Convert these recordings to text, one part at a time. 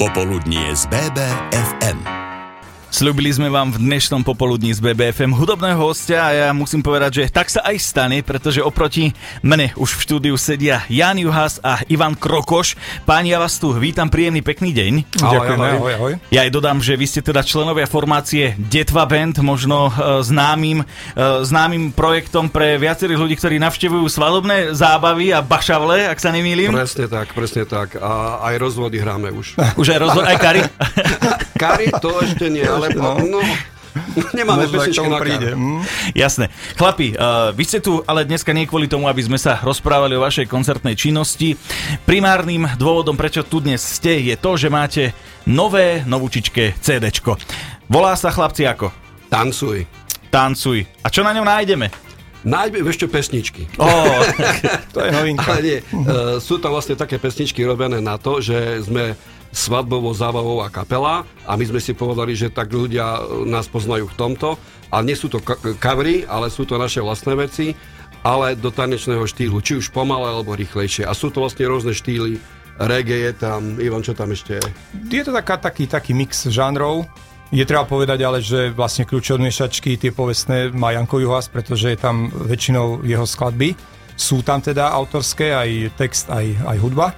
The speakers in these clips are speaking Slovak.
Popoludnie z BBFM. Sľubili sme vám v dnešnom popoludní z BBFM hudobného hostia a ja musím povedať, že tak sa aj stane, pretože oproti mne už v štúdiu sedia Jan Juhas a Ivan Krokoš. Páni, ja vás tu vítam, príjemný pekný deň. Ahoj, Ďakujem, ahoj, ahoj, ahoj. Ja aj dodám, že vy ste teda členovia formácie Detva Band, možno uh, známym, uh, známym projektom pre viacerých ľudí, ktorí navštevujú svadobné zábavy a bašavle, ak sa nemýlim. Presne tak, presne tak. A aj rozvody hráme už. Už aj rozvod, aj kary? kary to ešte nie, ale no, no Nemáme pesničky na príde. Mm. Jasné. Chlapi, uh, vy ste tu ale dneska nie kvôli tomu, aby sme sa rozprávali o vašej koncertnej činnosti. Primárnym dôvodom, prečo tu dnes ste, je to, že máte nové, novúčičké CDčko. Volá sa chlapci ako? Tancuj. Tancuj. A čo na ňom nájdeme? Nájdeme ešte pesničky. Oh, to je novinka. Ale nie, uh, sú tam vlastne také pesničky robené na to, že sme svadbovo zábavová kapela a my sme si povedali, že tak ľudia nás poznajú v tomto a nie sú to covery, ale sú to naše vlastné veci, ale do tanečného štýlu, či už pomalé alebo rýchlejšie. A sú to vlastne rôzne štýly, reggae je tam, Ivan, čo tam ešte je? Je to taká, taký, taký mix žánrov, je treba povedať ale, že vlastne kľúče od miešačky tie povestné má Janko Juhas, pretože je tam väčšinou jeho skladby. Sú tam teda autorské, aj text, aj, aj hudba.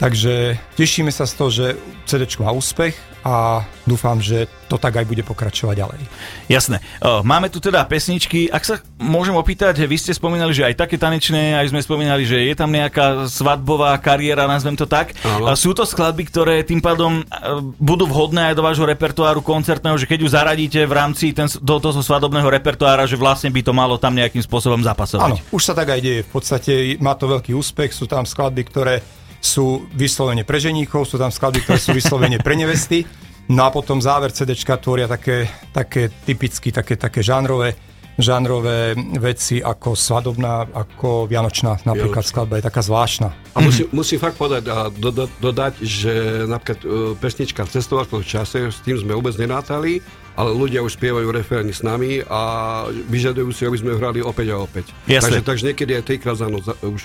Takže tešíme sa z toho, že CD má úspech a dúfam, že to tak aj bude pokračovať ďalej. Jasné. Máme tu teda pesničky. Ak sa môžem opýtať, vy ste spomínali, že aj také tanečné, aj sme spomínali, že je tam nejaká svadbová kariéra, nazvem to tak. Áno. Sú to skladby, ktoré tým pádom budú vhodné aj do vášho repertoáru koncertného, že keď ju zaradíte v rámci ten, do toho svadobného repertoára, že vlastne by to malo tam nejakým spôsobom zapasovať. Áno, už sa tak aj deje. V podstate má to veľký úspech, sú tam skladby, ktoré sú vyslovene pre ženíchov, sú tam skladby, ktoré sú vyslovene pre nevesty. No a potom záver CD tvoria také, také typicky, také, také žánrové, žánrové veci ako svadobná, ako vianočná napríklad Vianočná. skladba je taká zvláštna. A musím, musím fakt povedať a do, do, dodať, že napríklad uh, pesnička po čase, s tým sme vôbec nenátali, ale ľudia už spievajú referény s nami a vyžadujú si, aby sme hrali opäť a opäť. Jasne. Takže, takže niekedy aj trikrát za noc už,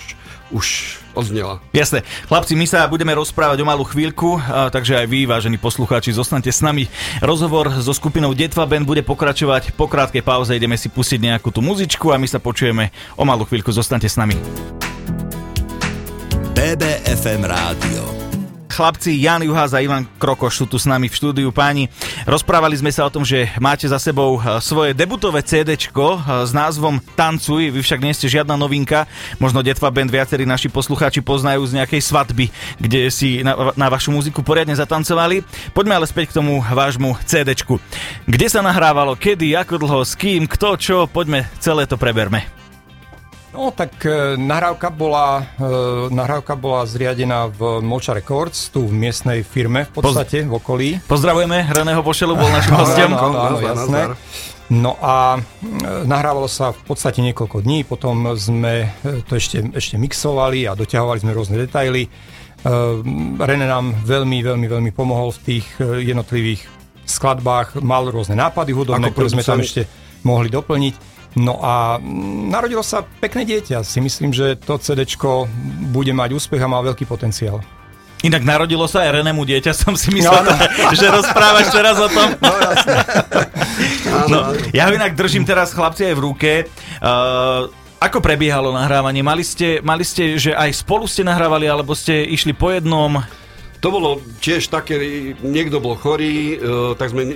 už odznela. Jasné. Chlapci, my sa budeme rozprávať o malú chvíľku, a, takže aj vy, vážení poslucháči, zostanete s nami. Rozhovor so skupinou Detva Band bude pokračovať. Po krátkej pauze ideme si pustiť nejakú tú muzičku a my sa počujeme o malú chvíľku. Zostaňte s nami. BBFM Rádio chlapci Jan Juhás a Ivan Krokoš sú tu s nami v štúdiu. Páni, rozprávali sme sa o tom, že máte za sebou e, svoje debutové CD e, s názvom Tancuj. Vy však nie ste žiadna novinka. Možno Detva Band viacerí naši poslucháči poznajú z nejakej svadby, kde si na, na vašu muziku poriadne zatancovali. Poďme ale späť k tomu vášmu CD. Kde sa nahrávalo, kedy, ako dlho, s kým, kto, čo, poďme celé to preberme. No tak e, nahrávka bola, e, nahrávka bola zriadená v Mocha Records, tu v miestnej firme v podstate, Poz- v okolí. Pozdravujeme, Hraného Pošelu bol našim hostom. Áno, áno, jasné. No a e, nahrávalo sa v podstate niekoľko dní, potom sme e, to ešte, ešte mixovali a doťahovali sme rôzne detaily. E, René nám veľmi, veľmi, veľmi pomohol v tých e, jednotlivých skladbách, mal rôzne nápady hudobné, ktoré sme tam ešte mohli doplniť. No a mm, narodilo sa pekné dieťa. Si myslím, že to CD bude mať úspech a má veľký potenciál. Inak narodilo sa aj Renému dieťa, som si myslel, no, no. že rozprávaš teraz o tom. No, jasne. no, ja ho inak držím teraz chlapci aj v ruke. Uh, ako prebiehalo nahrávanie? Mali ste, mali ste, že aj spolu ste nahrávali, alebo ste išli po jednom? To bolo tiež také, niekto bol chorý, e, tak sme e,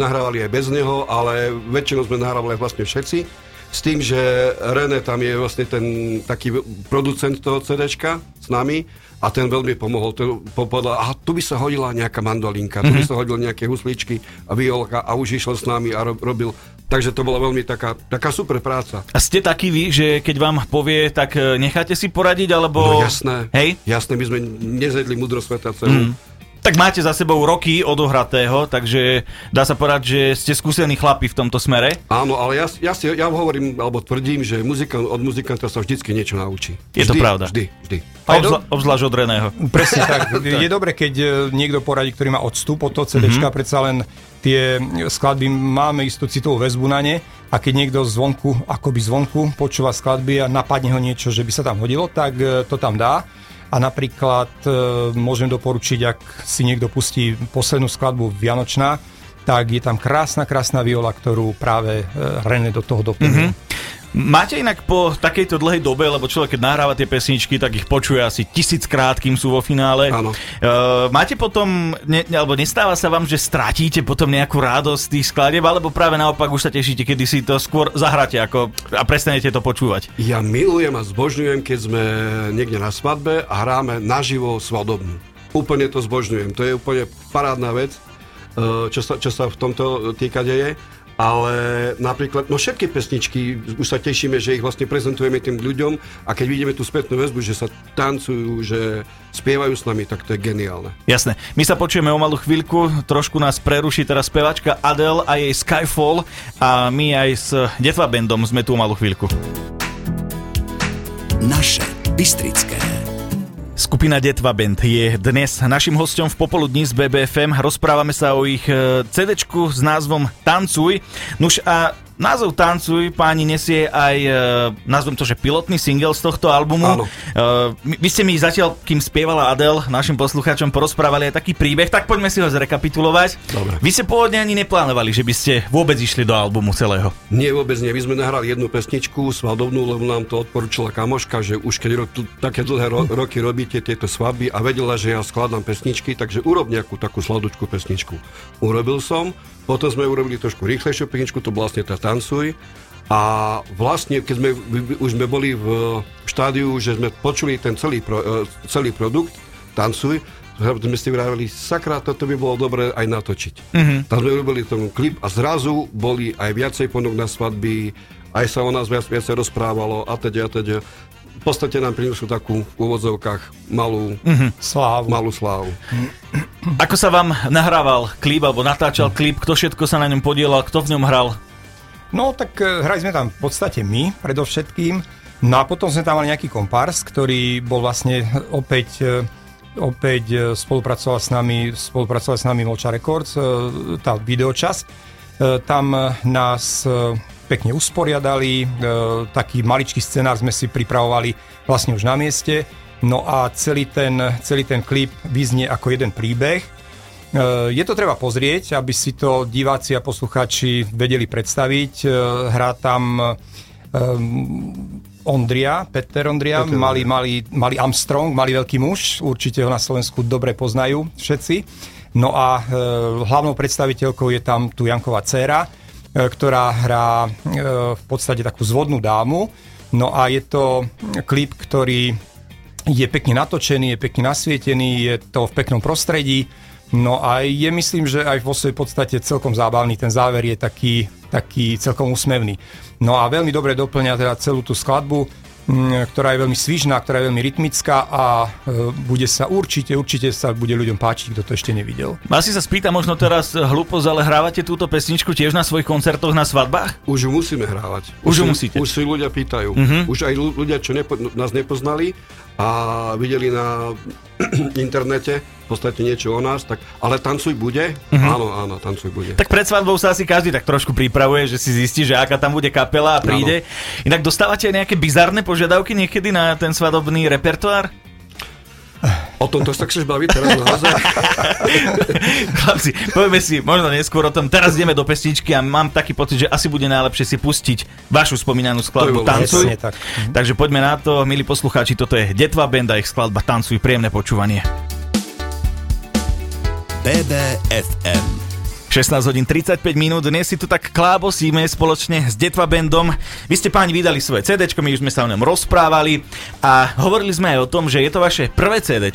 nahrávali aj bez neho, ale väčšinou sme nahrávali vlastne všetci. S tým, že René tam je vlastne ten taký producent toho CDčka s nami a ten veľmi pomohol. Ten povedal, aha, tu by sa hodila nejaká mandolinka, tu by mhm. sa hodila nejaké husličky a violka a už išiel s nami a robil. Takže to bola veľmi taká, taká super práca. A ste takí vy, že keď vám povie, tak e, necháte si poradiť, alebo... No jasné, Hej? jasné, my sme nezjedli mudro sveta celú. Mm. Tak máte za sebou roky odohratého, takže dá sa povedať, že ste skúsení chlapi v tomto smere. Áno, ale ja, ja, si, ja hovorím, alebo tvrdím, že muzika, od muzikanta sa vždycky niečo naučí. Je vždy, to pravda. Vždy, vždy. Obzla, obzvlášť od Reného. Presne tak. Je dobre, keď e, niekto poradí, ktorý má odstup od toho CDčka, mm-hmm. predsa len tie skladby máme istú citovú väzbu na ne a keď niekto zvonku, akoby zvonku počúva skladby a napadne ho niečo, že by sa tam hodilo, tak e, to tam dá. A napríklad e, môžem doporučiť, ak si niekto pustí poslednú skladbu Vianočná, tak je tam krásna, krásna viola, ktorú práve e, René do toho doplnil. Mm-hmm. Máte inak po takejto dlhej dobe, lebo človek keď nahráva tie pesničky, tak ich počuje asi tisíckrát, kým sú vo finále. Áno. Uh, máte potom, ne, alebo nestáva sa vám, že strátíte potom nejakú radosť tých skladieb, alebo práve naopak už sa tešíte, kedy si to skôr zahráte ako, a prestanete to počúvať? Ja milujem a zbožňujem, keď sme niekde na svadbe a hráme naživo svadobnú. Úplne to zbožňujem. To je úplne parádna vec, eh, čo sa, čo sa v tomto týka deje ale napríklad, no všetky pesničky, už sa tešíme, že ich vlastne prezentujeme tým ľuďom a keď vidíme tú spätnú väzbu, že sa tancujú, že spievajú s nami, tak to je geniálne. Jasné. My sa počujeme o malú chvíľku, trošku nás preruší teraz spevačka Adele a jej Skyfall a my aj s Detva Bandom sme tu o malú chvíľku. Naše Bystrické. Skupina Detva Band je dnes našim hostom v popoludní z BBFM. Rozprávame sa o ich eh, CD s názvom Tancuj. Nuž a Názov Tancuj, páni, nesie aj, e, nazvem to, že pilotný single z tohto albumu. Áno. E, vy ste mi zatiaľ, kým spievala Adel, našim poslucháčom porozprávali aj taký príbeh, tak poďme si ho zrekapitulovať. Dobre. Vy ste pôvodne ani neplánovali, že by ste vôbec išli do albumu celého. Nie, vôbec nie. My sme nahrali jednu pesničku svadobnú, lebo nám to odporúčila kamoška, že už keď ro- tu, také dlhé ro- roky robíte tieto svadby a vedela, že ja skladám pesničky, takže urob nejakú takú sladučku pesničku. Urobil som, potom sme urobili trošku rýchlejšiu pesničku, to vlastne tá Tancuj. A vlastne, keď sme, už sme boli v štádiu, že sme počuli ten celý, pro, e, celý produkt, Tancuj, sme si vravili, sakra, toto by bolo dobre aj natočiť. Mm-hmm. Tam sme urobili ten klip a zrazu boli aj viacej ponúk na svadby, aj sa o nás viac, viacej rozprávalo a teď a teď v podstate nám prinesú takú v úvodzovkách malú mm-hmm. slávu. Malú slávu. Ako sa vám nahrával klip, alebo natáčal klip, kto všetko sa na ňom podielal, kto v ňom hral? No, tak uh, hrali sme tam v podstate my, predovšetkým. No a potom sme tam mali nejaký kompárs, ktorý bol vlastne opäť uh, opäť uh, spolupracoval s nami, spolupracoval s nami Molča Records, tá videočas. Tam nás pekne usporiadali, e, taký maličký scenár sme si pripravovali vlastne už na mieste, no a celý ten, celý ten klip vyznie ako jeden príbeh. E, je to treba pozrieť, aby si to diváci a posluchači vedeli predstaviť. E, hrá tam Ondria, Peter Ondria, Peter malý, malý, malý Armstrong, malý veľký muž, určite ho na Slovensku dobre poznajú všetci. No a e, hlavnou predstaviteľkou je tam tu Janková dcéra, E, ktorá hrá e, v podstate takú zvodnú dámu. No a je to klip, ktorý je pekne natočený, je pekne nasvietený, je to v peknom prostredí. No a je myslím, že aj vo svojej podstate celkom zábavný. Ten záver je taký, taký celkom úsmevný. No a veľmi dobre doplňa teda celú tú skladbu ktorá je veľmi svižná, ktorá je veľmi rytmická a e, bude sa určite, určite sa bude ľuďom páčiť, kto to ešte nevidel. Asi sa spýta možno teraz hlúposť, ale hrávate túto pesničku tiež na svojich koncertoch na svadbách? Už ju musíme hrávať. Už, už ju musíte. Už si ľudia pýtajú. Uh-huh. Už aj ľudia, čo nepo, nás nepoznali a videli na internete podstate niečo o nás, tak, ale tancuj bude? Uh-huh. Áno, áno, tancuj bude. Tak pred svadbou sa asi každý tak trošku pripravuje, že si zistí, že aká tam bude kapela a príde. Áno. Inak dostávate aj nejaké bizarné požiadavky niekedy na ten svadobný repertoár? O tomto sa chceš baviť teraz naozaj? Chlapci, povieme si možno neskôr o tom. Teraz ideme do pesničky a mám taký pocit, že asi bude najlepšie si pustiť vašu spomínanú skladbu Tancuj. tak. Takže poďme na to, milí poslucháči, toto je Detva Band a ich skladba Tancuj. Príjemné počúvanie. BBFM 16 hodín 35 minút, dnes si tu tak klábosíme spoločne s Detva Bandom. Vy ste páni vydali svoje CD, my už sme sa o ňom rozprávali a hovorili sme aj o tom, že je to vaše prvé CD,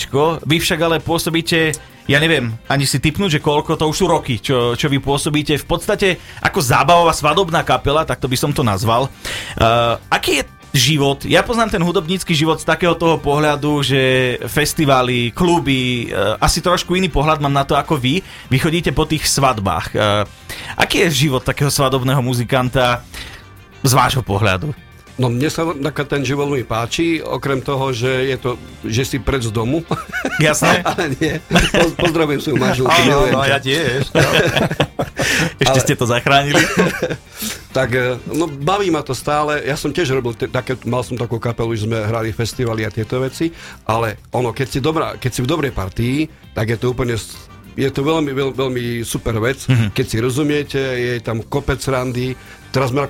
vy však ale pôsobíte ja neviem, ani si typnúť, že koľko, to už sú roky, čo, čo vy pôsobíte v podstate ako zábavová svadobná kapela, tak to by som to nazval. Uh, aký je život. Ja poznám ten hudobnícky život z takého toho pohľadu, že festivály, kluby, uh, asi trošku iný pohľad mám na to ako vy. Vy chodíte po tých svadbách. Uh, aký je život takého svadobného muzikanta z vášho pohľadu? No mne sa taká ten život mi páči, okrem toho, že je to, že si pred z domu. Jasné. Ale nie. Po, pozdravujem svoju manželku. Áno, no, ja tiež. Ešte ste to zachránili. Tak e, no, baví ma to stále. Ja som tiež robil, te, také, mal som takú kapelu, že sme hrali festivaly a tieto veci, ale ono, keď si, dobrá, keď si v dobrej partii, tak je to úplne je to veľmi, veľ, veľmi super vec, mm-hmm. keď si rozumiete, je tam kopec randy. Teraz na,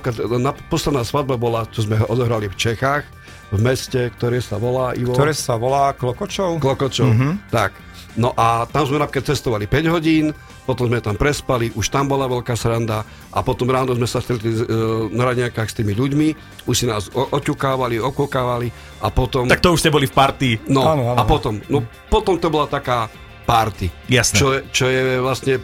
posledná svadba bola, čo sme odohrali v Čechách, v meste, ktoré sa volá Ivo... Ktoré sa volá Klokočov. Klokočov. Mm-hmm. Tak. No a tam sme napríklad cestovali 5 hodín, potom sme tam prespali, už tam bola veľká sranda a potom ráno sme sa stretli e, na raňajkách s tými ľuďmi, už si nás o- oťukávali, okokávali a potom... tak to už ste boli v partii. no, Áno, áno. a potom, no potom to bola taká party. Jasné. Čo, je- čo je vlastne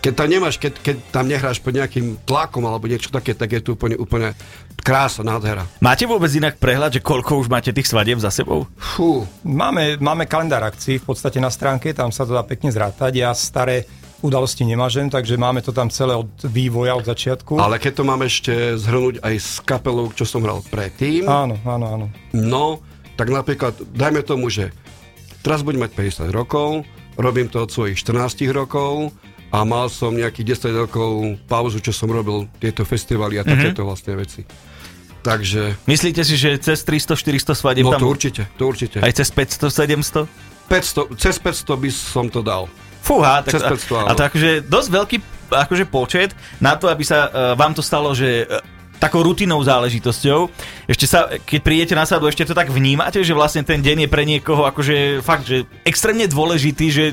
keď tam nemáš, keď, keď tam nehráš pod nejakým tlakom alebo niečo také, tak je to úplne, úplne krása, nádhera. Máte vôbec inak prehľad, že koľko už máte tých svadieb za sebou? Fú, Máme, máme kalendár akcií v podstate na stránke, tam sa to dá pekne zrátať. Ja staré udalosti nemážem, takže máme to tam celé od vývoja, od začiatku. ale keď to mám ešte zhrnúť aj s kapelou, čo som hral predtým, Áno, áno, áno. No, tak napríklad, dajme tomu, že teraz budem mať 50 rokov, robím to od svojich 14 rokov a mal som nejakých 10 rokov pauzu, čo som robil tieto festivaly a takéto vlastne veci. Takže, Myslíte si, že cez 300-400 svadieb no tam... to určite, to určite. Aj cez 500-700? 500, cez 500 by som to dal. Fúha, tak, Cez 500, áno. a to akože dosť veľký akože počet na to, aby sa uh, vám to stalo, že uh, takou rutinou záležitosťou. Ešte sa, keď prídete na sadu, ešte to tak vnímate, že vlastne ten deň je pre niekoho akože fakt, že extrémne dôležitý, že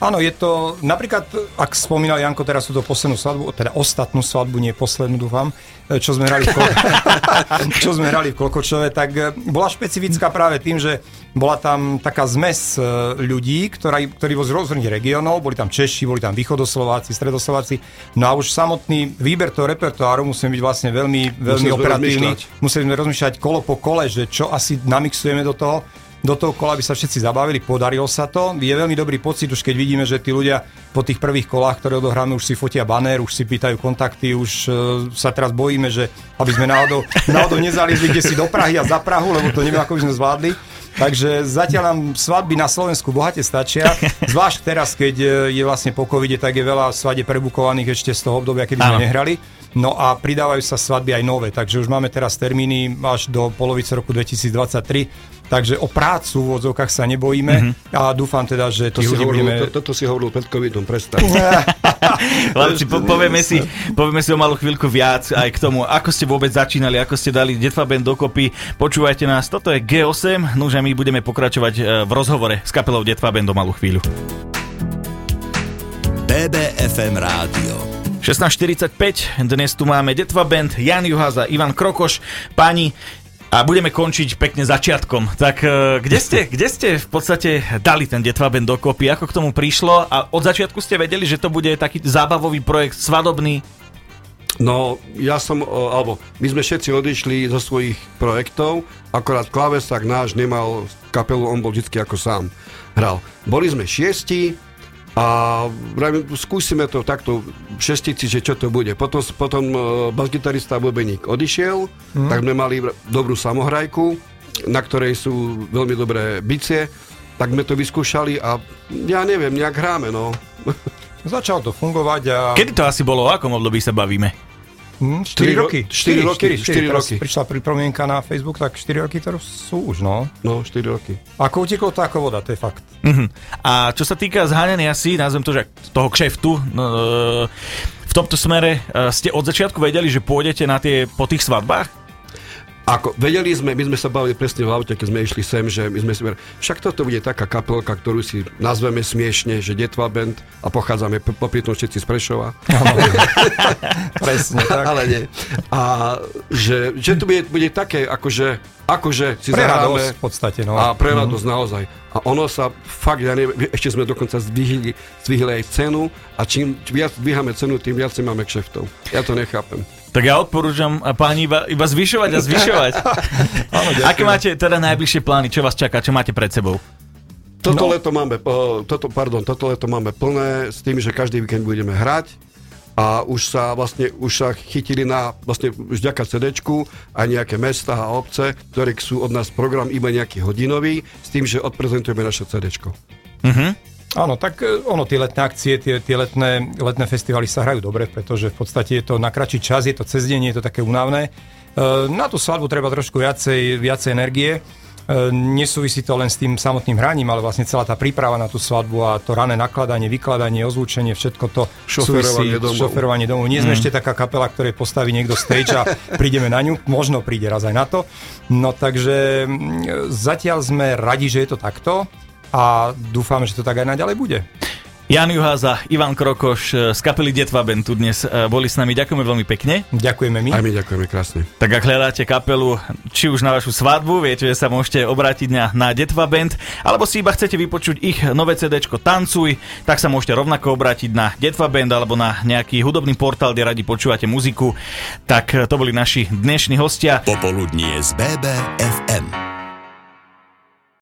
Áno, je to, napríklad, ak spomínal Janko teraz túto poslednú svadbu, teda ostatnú svadbu, nie poslednú, dúfam, e, čo sme hrali v, Kol- čo sme hrali v Klokočove, tak e, bola špecifická práve tým, že bola tam taká zmes e, ľudí, ktorá, ktorí boli z rôznych regiónov, boli tam Češi, boli tam východoslováci, stredoslováci, no a už samotný výber toho repertoáru musíme byť vlastne veľmi, veľmi Museli sme operatívny. rozmýšľať. Museli sme rozmýšľať kolo po kole, že čo asi namixujeme do toho, do toho kola by sa všetci zabavili, podarilo sa to. Je veľmi dobrý pocit už keď vidíme, že tí ľudia po tých prvých kolách, ktoré odohráme, už si fotia banér, už si pýtajú kontakty, už uh, sa teraz bojíme, že aby sme náhodou, náhodou nezaliezli kde si do Prahy a za Prahu, lebo to neviem, ako by sme zvládli. Takže zatiaľ nám svadby na Slovensku bohate stačia, zvlášť teraz, keď e, je vlastne po covide, tak je veľa svadie prebukovaných ešte z toho obdobia, kedy sme Áno. nehrali. No a pridávajú sa svadby aj nové, takže už máme teraz termíny až do polovice roku 2023. Takže o prácu v odzovkách sa nebojíme mm-hmm. a dúfam teda, že To tých si hovoril, budeme... to, toto si hovoril pred covidom, prestaň. Chlapci, po, povieme, si, povieme si o malú chvíľku viac aj k tomu, ako ste vôbec začínali, ako ste dali Detva Band dokopy. Počúvajte nás, toto je G8, no a my budeme pokračovať e, v rozhovore s kapelou Detva Band o malú chvíľu. BBFM rádio. 16.45, dnes tu máme Detva Band, Jan Juhaza, Ivan Krokoš, pani a budeme končiť pekne začiatkom. Tak e, kde ste, kde ste v podstate dali ten Detva Band dokopy? Ako k tomu prišlo? A od začiatku ste vedeli, že to bude taký zábavový projekt, svadobný? No, ja som, o, alebo my sme všetci odišli zo svojich projektov, akorát klávesák náš nemal kapelu, on bol vždy ako sám hral. Boli sme šiesti a vravím, skúsime to takto v šestici, že čo to bude. Potom, potom e, basgitarista Bobeník odišiel, mm. tak sme mali dobrú samohrajku, na ktorej sú veľmi dobré bicie, tak sme to vyskúšali a ja neviem, nejak hráme, no. Začalo to fungovať a... Kedy to asi bolo? O akom období sa bavíme? Hm, 4 Štyri ro- roky. štyri roky, štyri Teraz roky. Prišla pripomienka na Facebook, tak 4 roky to sú už, no. No, 4 roky. Ako uteklo to ako voda, to je fakt. Mhm. A čo sa týka zháňania si, nazvem to, že toho kšeftu, no, e, v tomto smere e, ste od začiatku vedeli, že pôjdete na tie, po tých svadbách? Ako, vedeli sme, my sme sa bavili presne v aute, keď sme išli sem, že my sme si verili, však toto bude taká kapelka, ktorú si nazveme smiešne, že Detva Band a pochádzame popri tom všetci z Prešova. Presne tak. Ale nie. A že, že to bude, bude také, akože, akože si Pre zahráme v podstate, no. a pre radosť naozaj. A ono sa fakt, ja neviem, ešte sme dokonca zdvihli, zdvihli aj cenu a čím viac dvíhame cenu, tým viacej máme kšeftov. Ja to nechápem. Tak ja odporúčam páni iba, iba zvyšovať a zvyšovať. Áno, Aké máte teda najbližšie plány? Čo vás čaká? Čo máte pred sebou? Toto No. leto máme, uh, toto, pardon, toto leto máme plné s tým, že každý víkend budeme hrať a už sa vlastne už sa chytili na vlastne vďaka CDčku aj nejaké mesta a obce, ktoré sú od nás program iba nejaký hodinový, s tým, že odprezentujeme naše CDčko. Uh-huh. Áno, tak e, ono, tie letné akcie, tie, tie letné, letné festivaly sa hrajú dobre, pretože v podstate je to na kratší čas, je to cez deň, je to také únavné. E, na tú svadbu treba trošku viacej, viacej energie. E, nesúvisí to len s tým samotným hraním, ale vlastne celá tá príprava na tú svadbu a to rané nakladanie, vykladanie, ozvučenie, všetko to šoferovanie domov. Šoferovanie domov. Nie sme mm. ešte taká kapela, ktorej postaví niekto stage a prídeme na ňu. Možno príde raz aj na to. No takže zatiaľ sme radi, že je to takto a dúfam, že to tak aj naďalej bude. Jan Juháza, Ivan Krokoš eh, z kapely Detva Band tu dnes eh, boli s nami. Ďakujeme veľmi pekne. Ďakujeme my. Aj my ďakujeme krásne. Tak ak hľadáte kapelu, či už na vašu svadbu, viete, že sa môžete obrátiť na, na Detva Band, alebo si iba chcete vypočuť ich nové CD Tancuj, tak sa môžete rovnako obrátiť na Detva Band alebo na nejaký hudobný portál, kde radi počúvate muziku. Tak eh, to boli naši dnešní hostia. Popoludnie z BBFM.